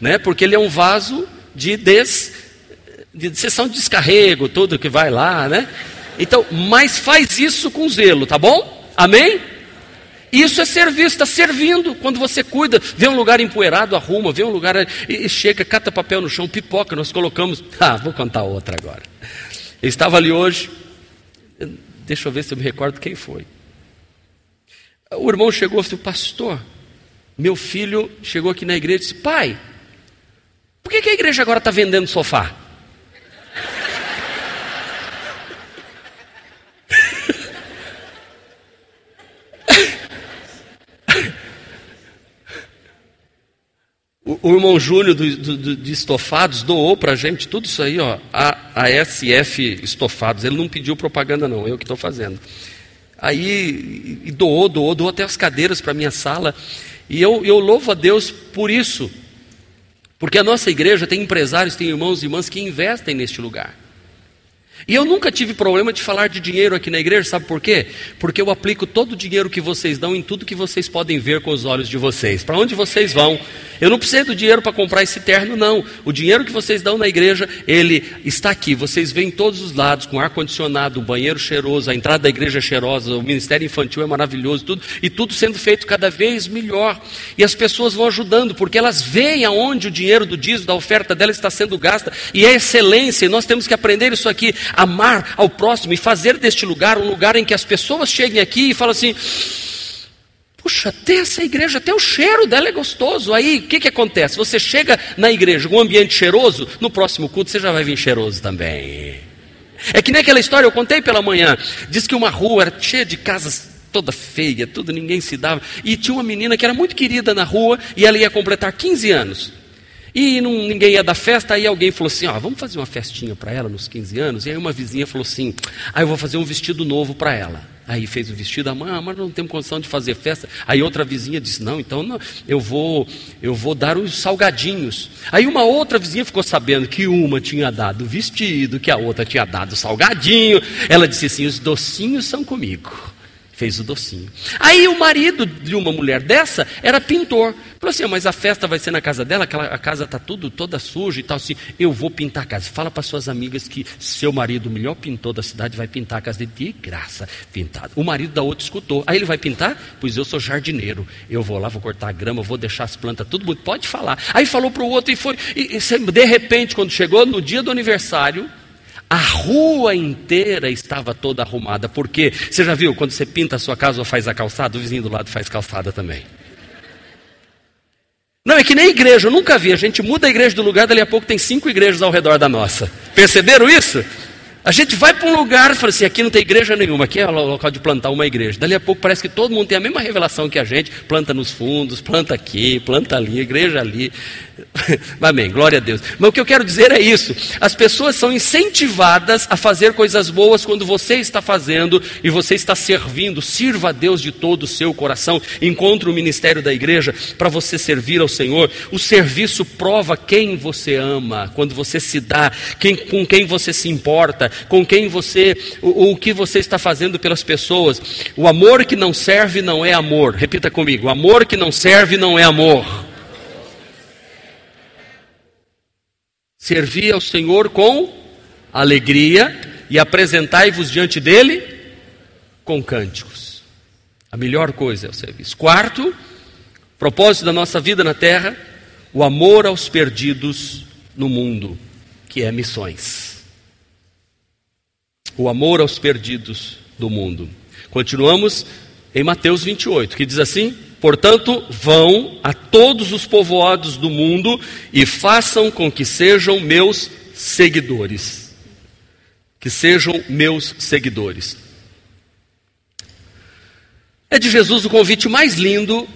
né? Porque ele é um vaso de des, de sessão de descarrego, tudo que vai lá, né? Então, mas faz isso com zelo, tá bom? Amém? Isso é serviço, está servindo. Quando você cuida, vê um lugar empoeirado, arruma, vê um lugar e chega, cata papel no chão, pipoca, nós colocamos. Ah, vou contar outra agora. Eu estava ali hoje, Deixa eu ver se eu me recordo quem foi. O irmão chegou e disse: Pastor, meu filho chegou aqui na igreja e disse: Pai, por que, que a igreja agora está vendendo sofá? O, irmão Júnior do, do, de Estofados doou para a gente tudo isso aí, ó, a, a SF Estofados. Ele não pediu propaganda, não, eu que estou fazendo. Aí e doou, doou, doou até as cadeiras para a minha sala. E eu, eu louvo a Deus por isso. Porque a nossa igreja tem empresários, tem irmãos e irmãs que investem neste lugar. E eu nunca tive problema de falar de dinheiro aqui na igreja, sabe por quê? Porque eu aplico todo o dinheiro que vocês dão em tudo que vocês podem ver com os olhos de vocês. Para onde vocês vão? Eu não preciso do dinheiro para comprar esse terno, não. O dinheiro que vocês dão na igreja, ele está aqui. Vocês veem todos os lados, com ar-condicionado, banheiro cheiroso, a entrada da igreja é cheirosa, o ministério infantil é maravilhoso, tudo, e tudo sendo feito cada vez melhor. E as pessoas vão ajudando, porque elas veem aonde o dinheiro do dízimo, da oferta dela está sendo gasta, e é excelência, e nós temos que aprender isso aqui amar ao próximo e fazer deste lugar um lugar em que as pessoas cheguem aqui e falem assim: Puxa, até essa igreja, até o cheiro dela é gostoso. Aí o que, que acontece? Você chega na igreja com um ambiente cheiroso, no próximo culto você já vai vir cheiroso também. É que nem aquela história eu contei pela manhã. Diz que uma rua era cheia de casas toda feia, tudo, ninguém se dava. E tinha uma menina que era muito querida na rua e ela ia completar 15 anos. E não, ninguém ia dar festa, aí alguém falou assim: ó, vamos fazer uma festinha para ela nos 15 anos. E aí uma vizinha falou assim: ah, eu vou fazer um vestido novo para ela. Aí fez o vestido, a mãe, ah, mas não temos condição de fazer festa. Aí outra vizinha disse: Não, então não, eu vou, eu vou dar os salgadinhos. Aí uma outra vizinha ficou sabendo que uma tinha dado o vestido, que a outra tinha dado o salgadinho. Ela disse assim: Os docinhos são comigo fez o docinho. Aí o marido de uma mulher dessa era pintor. Falou assim: mas a festa vai ser na casa dela, aquela, a casa está tudo toda suja e tal. Assim, eu vou pintar a casa. Fala para suas amigas que seu marido, o melhor pintor da cidade, vai pintar a casa de, de graça pintado. O marido da outra escutou. Aí ele vai pintar? Pois eu sou jardineiro. Eu vou lá, vou cortar a grama, vou deixar as plantas tudo bonito. Pode falar. Aí falou para o outro e foi. E, e, de repente, quando chegou no dia do aniversário, a rua inteira estava toda arrumada. Porque você já viu quando você pinta a sua casa ou faz a calçada, o vizinho do lado faz calçada também. Não, é que nem igreja, eu nunca vi. A gente muda a igreja do lugar, dali a pouco tem cinco igrejas ao redor da nossa. Perceberam isso? A gente vai para um lugar e fala assim: aqui não tem igreja nenhuma, aqui é o local de plantar uma igreja. Dali a pouco parece que todo mundo tem a mesma revelação que a gente: planta nos fundos, planta aqui, planta ali, igreja ali. *laughs* Amém, glória a Deus. Mas o que eu quero dizer é isso: as pessoas são incentivadas a fazer coisas boas quando você está fazendo e você está servindo. Sirva a Deus de todo o seu coração. Encontre o ministério da igreja para você servir ao Senhor. O serviço prova quem você ama, quando você se dá, quem, com quem você se importa com quem você, o, o que você está fazendo pelas pessoas. O amor que não serve não é amor. Repita comigo: amor que não serve não é amor. Servi ao Senhor com alegria e apresentai-vos diante dele com cânticos. A melhor coisa é o serviço. Quarto, propósito da nossa vida na terra, o amor aos perdidos no mundo, que é missões o amor aos perdidos do mundo. Continuamos em Mateus 28, que diz assim: Portanto, vão a todos os povoados do mundo e façam com que sejam meus seguidores. Que sejam meus seguidores. É de Jesus o convite mais lindo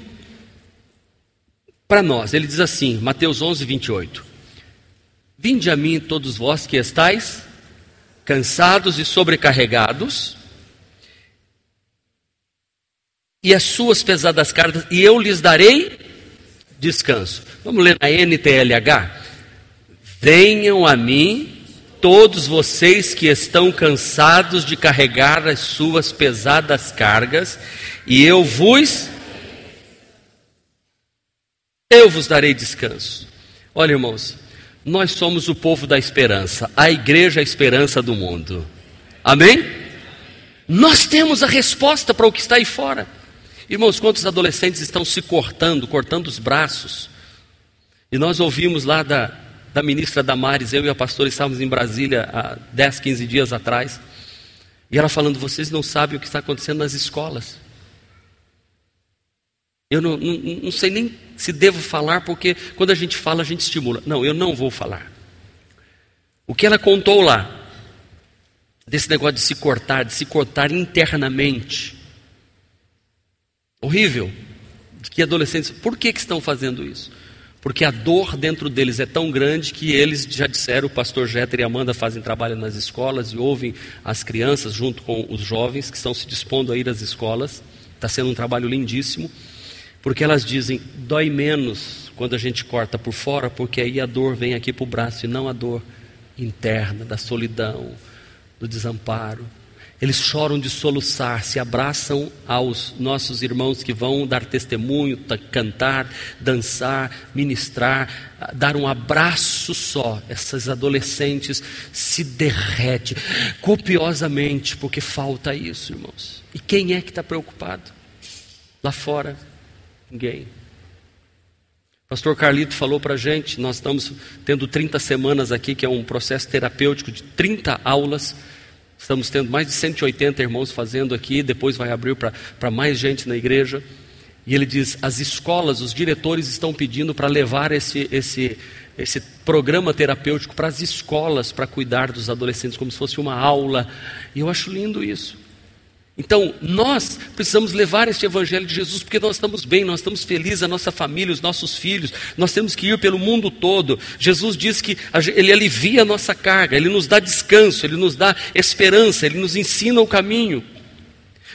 para nós. Ele diz assim, Mateus 11, 28. Vinde a mim todos vós que estáis cansados e sobrecarregados, e as suas pesadas cargas, e eu lhes darei descanso. Vamos ler na NTLH? Venham a mim, todos vocês que estão cansados de carregar as suas pesadas cargas, e eu vos eu vos darei descanso. Olha, irmãos, nós somos o povo da esperança, a igreja é a esperança do mundo. Amém? Nós temos a resposta para o que está aí fora. Irmãos, quantos adolescentes estão se cortando, cortando os braços? E nós ouvimos lá da, da ministra Damares, eu e a pastora estávamos em Brasília há 10, 15 dias atrás, e ela falando: vocês não sabem o que está acontecendo nas escolas. Eu não, não, não, sei nem se devo falar, porque quando a gente fala, a gente estimula. Não, eu não vou falar. O que ela contou lá, desse negócio de se cortar, de se cortar internamente. Horrível. Que adolescentes, por que, que estão fazendo isso? Porque a dor dentro deles é tão grande que eles já disseram, o pastor Jeter e Amanda fazem trabalho nas escolas e ouvem as crianças junto com os jovens que estão se dispondo a ir às escolas. Está sendo um trabalho lindíssimo. Porque elas dizem, dói menos quando a gente corta por fora, porque aí a dor vem aqui para o braço e não a dor interna, da solidão, do desamparo. Eles choram de soluçar, se abraçam aos nossos irmãos que vão dar testemunho, cantar, dançar, ministrar, dar um abraço só. Essas adolescentes se derretem copiosamente porque falta isso, irmãos. E quem é que está preocupado? Lá fora, Ninguém. Pastor Carlito falou para a gente, nós estamos tendo 30 semanas aqui, que é um processo terapêutico de 30 aulas. Estamos tendo mais de 180 irmãos fazendo aqui, depois vai abrir para mais gente na igreja. E ele diz: as escolas, os diretores estão pedindo para levar esse, esse, esse programa terapêutico para as escolas, para cuidar dos adolescentes, como se fosse uma aula. E eu acho lindo isso. Então, nós precisamos levar este Evangelho de Jesus porque nós estamos bem, nós estamos felizes, a nossa família, os nossos filhos, nós temos que ir pelo mundo todo. Jesus diz que Ele alivia a nossa carga, Ele nos dá descanso, Ele nos dá esperança, Ele nos ensina o caminho.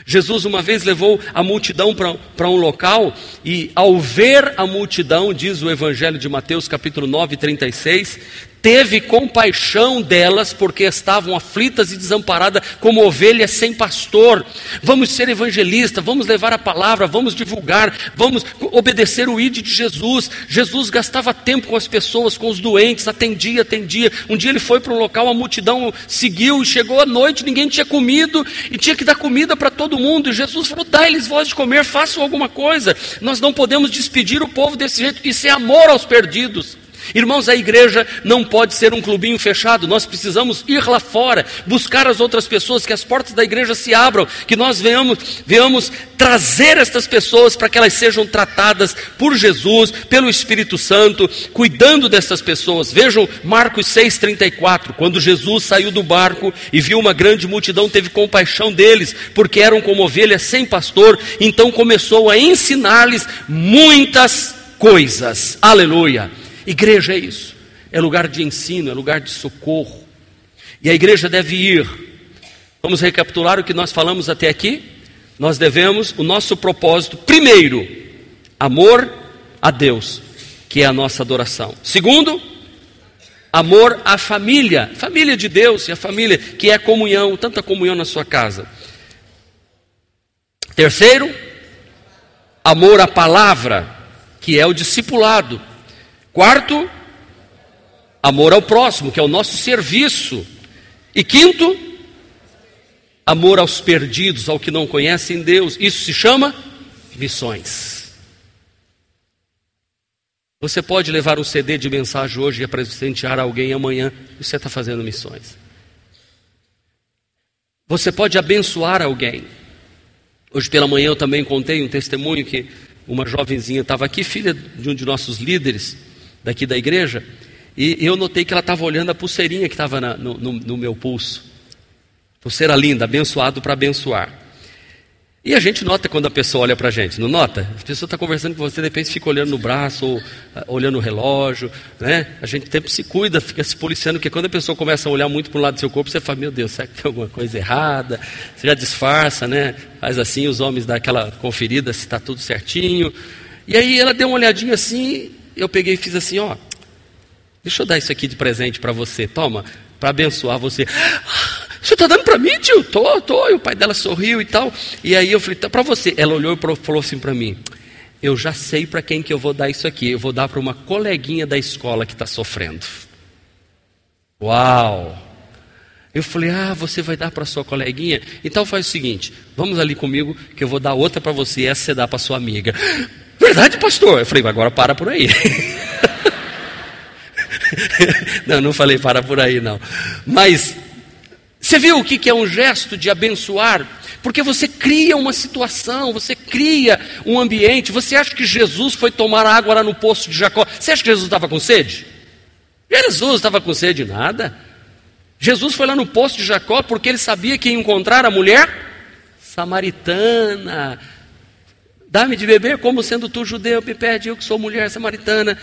Jesus uma vez levou a multidão para um local e, ao ver a multidão, diz o Evangelho de Mateus, capítulo 9, 36, teve compaixão delas, porque estavam aflitas e desamparadas, como ovelhas sem pastor. Vamos ser evangelistas, vamos levar a palavra, vamos divulgar, vamos obedecer o ID de Jesus. Jesus gastava tempo com as pessoas, com os doentes, atendia, atendia. Um dia ele foi para um local, a multidão seguiu e chegou à noite, ninguém tinha comido e tinha que dar comida para todo mundo. E Jesus falou: dá-lhes voz de comer, façam alguma coisa. Nós não podemos despedir o povo desse jeito, isso é amor aos perdidos. Irmãos, a igreja não pode ser um clubinho fechado, nós precisamos ir lá fora, buscar as outras pessoas, que as portas da igreja se abram, que nós venhamos, venhamos trazer estas pessoas para que elas sejam tratadas por Jesus, pelo Espírito Santo, cuidando dessas pessoas. Vejam Marcos 6,34: quando Jesus saiu do barco e viu uma grande multidão, teve compaixão deles, porque eram como ovelhas sem pastor, então começou a ensinar-lhes muitas coisas. Aleluia. Igreja é isso, é lugar de ensino, é lugar de socorro. E a igreja deve ir. Vamos recapitular o que nós falamos até aqui? Nós devemos o nosso propósito, primeiro, amor a Deus, que é a nossa adoração. Segundo, amor à família, família de Deus e a família que é comunhão, tanta comunhão na sua casa. Terceiro, amor à palavra, que é o discipulado. Quarto, amor ao próximo, que é o nosso serviço. E quinto, amor aos perdidos, ao que não conhecem Deus. Isso se chama missões. Você pode levar um CD de mensagem hoje e presentear alguém amanhã, e você está fazendo missões. Você pode abençoar alguém. Hoje pela manhã eu também contei um testemunho que uma jovenzinha estava aqui, filha de um de nossos líderes, daqui da igreja, e eu notei que ela estava olhando a pulseirinha que estava no, no, no, meu pulso. Pulseira linda, abençoado para abençoar. E a gente nota quando a pessoa olha para a gente, não nota? A pessoa está conversando com você, de repente fica olhando no braço, ou uh, olhando o relógio, né? A gente sempre se cuida, fica se policiando, porque quando a pessoa começa a olhar muito para o lado do seu corpo, você fala, meu Deus, será que tem alguma coisa errada? Você já disfarça, né? Faz assim, os homens dão aquela conferida se está tudo certinho. E aí ela deu uma olhadinha assim, eu peguei e fiz assim, ó, deixa eu dar isso aqui de presente para você, toma, para abençoar você. *gasps* Você está dando para mim, tio? Tô, tô. E o pai dela sorriu e tal. E aí eu falei, tá para você. Ela olhou e falou assim para mim: Eu já sei para quem que eu vou dar isso aqui. Eu vou dar para uma coleguinha da escola que está sofrendo. Uau! Eu falei, ah, você vai dar para sua coleguinha? Então faz o seguinte, vamos ali comigo que eu vou dar outra para você e essa você dá para sua amiga. Verdade, pastor? Eu falei, agora para por aí. *laughs* não, não falei para por aí, não. Mas, você viu o que é um gesto de abençoar? Porque você cria uma situação, você cria um ambiente. Você acha que Jesus foi tomar água lá no poço de Jacó? Você acha que Jesus estava com sede? Jesus estava com sede nada. Jesus foi lá no poço de Jacó porque ele sabia que ia encontrar a mulher samaritana. Dá-me de beber como sendo tu judeu, me pede eu que sou mulher samaritana.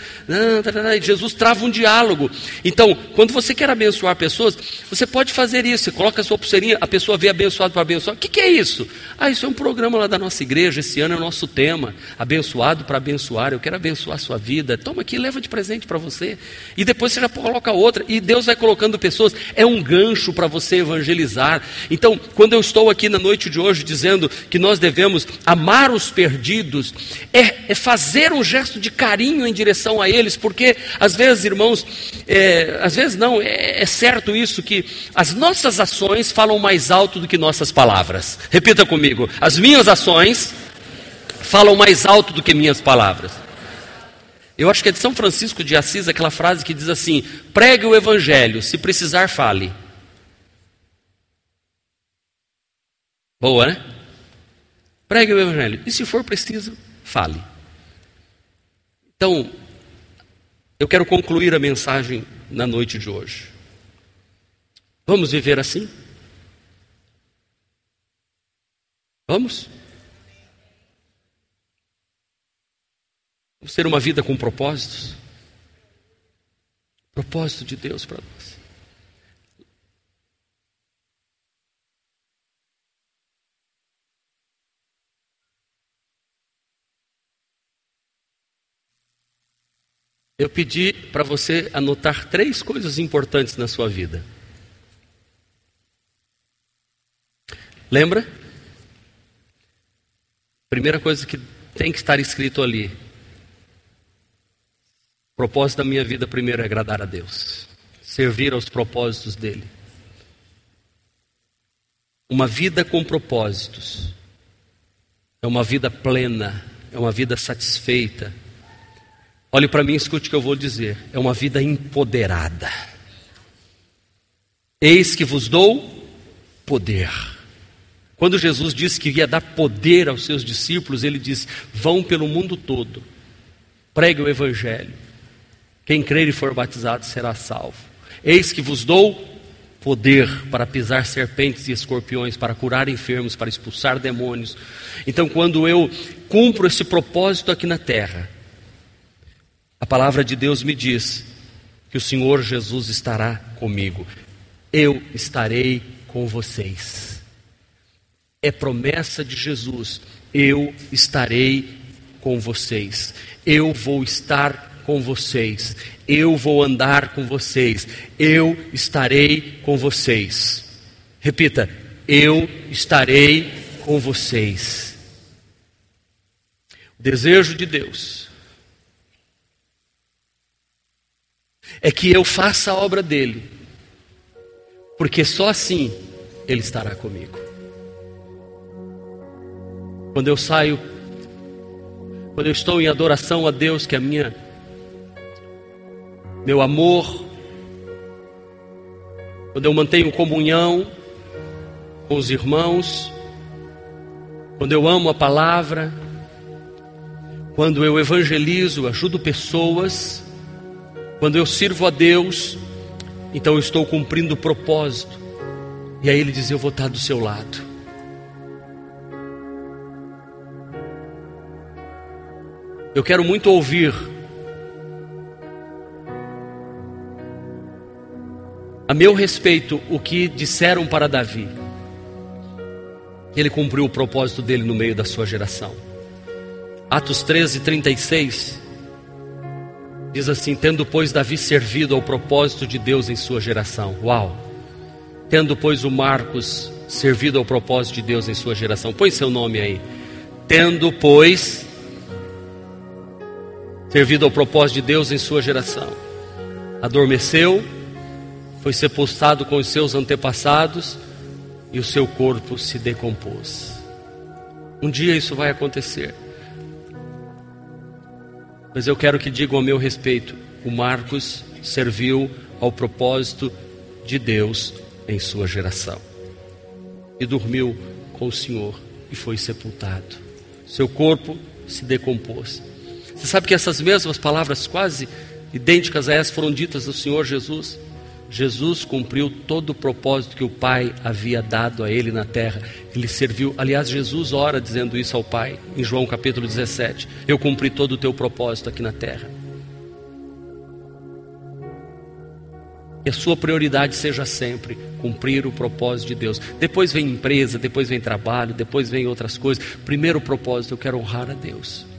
Tá, tá, tá. Jesus trava um diálogo. Então, quando você quer abençoar pessoas, você pode fazer isso. Você coloca a sua pulseirinha, a pessoa vê abençoado para abençoar. O que, que é isso? Ah, isso é um programa lá da nossa igreja. Esse ano é o nosso tema. Abençoado para abençoar. Eu quero abençoar a sua vida. Toma aqui, leva de presente para você. E depois você já coloca outra. E Deus vai colocando pessoas. É um gancho para você evangelizar. Então, quando eu estou aqui na noite de hoje dizendo que nós devemos amar os perdidos, perdidos, é, é, fazer um gesto de carinho em direção a eles, porque às vezes, irmãos, é, às vezes não, é, é certo isso que as nossas ações falam mais alto do que nossas palavras. Repita comigo: as minhas ações falam mais alto do que minhas palavras. Eu acho que é de São Francisco de Assis aquela frase que diz assim: pregue o evangelho, se precisar, fale. Boa, né? Pregue o Evangelho. E se for preciso, fale. Então, eu quero concluir a mensagem na noite de hoje. Vamos viver assim? Vamos? Vamos ter uma vida com propósitos? Propósito de Deus para nós. Eu pedi para você anotar três coisas importantes na sua vida. Lembra? Primeira coisa que tem que estar escrito ali: o propósito da minha vida primeiro é agradar a Deus, servir aos propósitos dele. Uma vida com propósitos é uma vida plena, é uma vida satisfeita. Olhe para mim, escute o que eu vou dizer. É uma vida empoderada. Eis que vos dou poder. Quando Jesus disse que ia dar poder aos seus discípulos, ele disse: Vão pelo mundo todo, pregue o Evangelho. Quem crer e for batizado será salvo. Eis que vos dou poder para pisar serpentes e escorpiões, para curar enfermos, para expulsar demônios. Então, quando eu cumpro esse propósito aqui na terra, a palavra de Deus me diz que o Senhor Jesus estará comigo. Eu estarei com vocês. É promessa de Jesus. Eu estarei com vocês. Eu vou estar com vocês. Eu vou andar com vocês. Eu estarei com vocês. Repita: Eu estarei com vocês. O desejo de Deus é que eu faça a obra dele, porque só assim ele estará comigo. Quando eu saio, quando eu estou em adoração a Deus, que é a minha meu amor, quando eu mantenho comunhão com os irmãos, quando eu amo a palavra, quando eu evangelizo, ajudo pessoas, quando eu sirvo a Deus, então eu estou cumprindo o propósito. E aí ele diz: Eu vou estar do seu lado. Eu quero muito ouvir a meu respeito o que disseram para Davi. Ele cumpriu o propósito dele no meio da sua geração. Atos 13, 36 diz assim: Tendo, pois, Davi servido ao propósito de Deus em sua geração. Uau! Tendo, pois, o Marcos servido ao propósito de Deus em sua geração. Põe seu nome aí. Tendo, pois, servido ao propósito de Deus em sua geração. Adormeceu foi sepultado com os seus antepassados e o seu corpo se decompôs. Um dia isso vai acontecer. Mas eu quero que digam a meu respeito: o Marcos serviu ao propósito de Deus em sua geração. E dormiu com o Senhor e foi sepultado. Seu corpo se decompôs. Você sabe que essas mesmas palavras, quase idênticas a essas, foram ditas do Senhor Jesus? Jesus cumpriu todo o propósito que o Pai havia dado a ele na terra. Ele serviu, aliás, Jesus ora dizendo isso ao Pai, em João capítulo 17: Eu cumpri todo o teu propósito aqui na terra. Que a sua prioridade seja sempre cumprir o propósito de Deus. Depois vem empresa, depois vem trabalho, depois vem outras coisas. Primeiro propósito, eu quero honrar a Deus.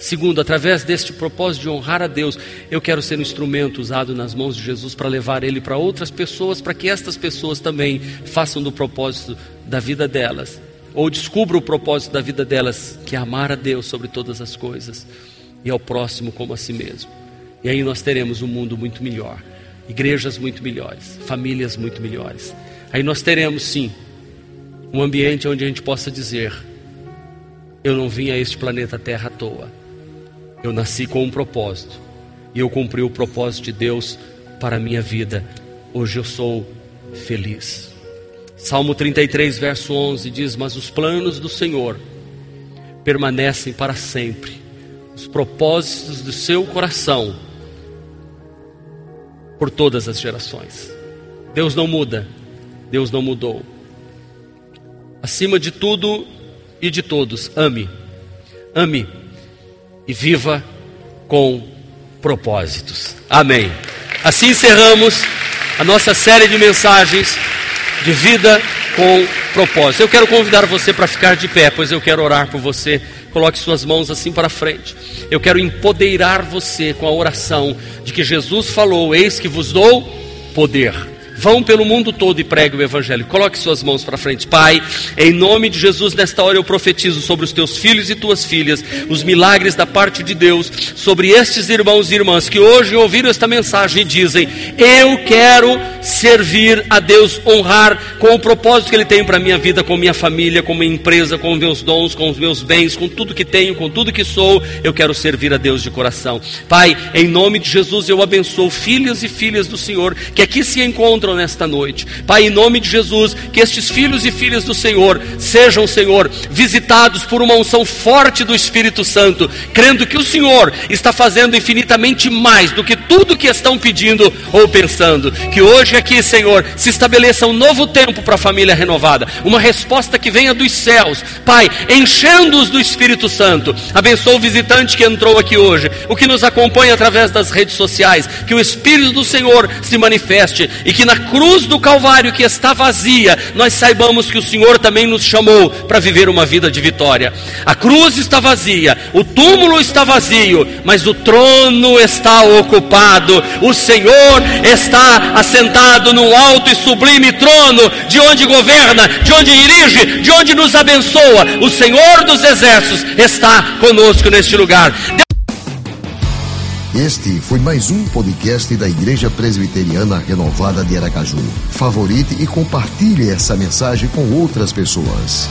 Segundo, através deste propósito de honrar a Deus, eu quero ser um instrumento usado nas mãos de Jesus para levar Ele para outras pessoas, para que estas pessoas também façam do propósito da vida delas, ou descubram o propósito da vida delas, que é amar a Deus sobre todas as coisas e ao próximo como a si mesmo. E aí nós teremos um mundo muito melhor, igrejas muito melhores, famílias muito melhores. Aí nós teremos sim um ambiente onde a gente possa dizer: Eu não vim a este planeta Terra à toa. Eu nasci com um propósito e eu cumpri o propósito de Deus para a minha vida. Hoje eu sou feliz. Salmo 33, verso 11 diz: Mas os planos do Senhor permanecem para sempre, os propósitos do seu coração por todas as gerações. Deus não muda, Deus não mudou. Acima de tudo, e de todos. Ame, ame e viva com propósitos. Amém. Assim encerramos a nossa série de mensagens de vida com propósito. Eu quero convidar você para ficar de pé, pois eu quero orar por você. Coloque suas mãos assim para frente. Eu quero empoderar você com a oração de que Jesus falou: Eis que vos dou poder Vão pelo mundo todo e pregue o Evangelho. Coloque suas mãos para frente. Pai, em nome de Jesus, nesta hora eu profetizo sobre os teus filhos e tuas filhas os milagres da parte de Deus, sobre estes irmãos e irmãs que hoje ouviram esta mensagem e dizem: Eu quero servir a Deus, honrar com o propósito que Ele tem para a minha vida, com minha família, com minha empresa, com meus dons, com os meus bens, com tudo que tenho, com tudo que sou. Eu quero servir a Deus de coração. Pai, em nome de Jesus, eu abençoo filhos e filhas do Senhor que aqui se encontram nesta noite. Pai, em nome de Jesus, que estes filhos e filhas do Senhor sejam, Senhor, visitados por uma unção forte do Espírito Santo, crendo que o Senhor está fazendo infinitamente mais do que tudo que estão pedindo ou pensando. Que hoje aqui, Senhor, se estabeleça um novo tempo para a família renovada, uma resposta que venha dos céus. Pai, enchendo-os do Espírito Santo. Abençoa o visitante que entrou aqui hoje, o que nos acompanha através das redes sociais, que o Espírito do Senhor se manifeste e que na cruz do Calvário que está vazia, nós saibamos que o Senhor também nos chamou para viver uma vida de vitória. A cruz está vazia, o túmulo está vazio, mas o trono está ocupado. O Senhor está assentado num alto e sublime trono, de onde governa, de onde dirige, de onde nos abençoa. O Senhor dos exércitos está conosco neste lugar. Este foi mais um podcast da Igreja Presbiteriana Renovada de Aracaju. Favorite e compartilhe essa mensagem com outras pessoas.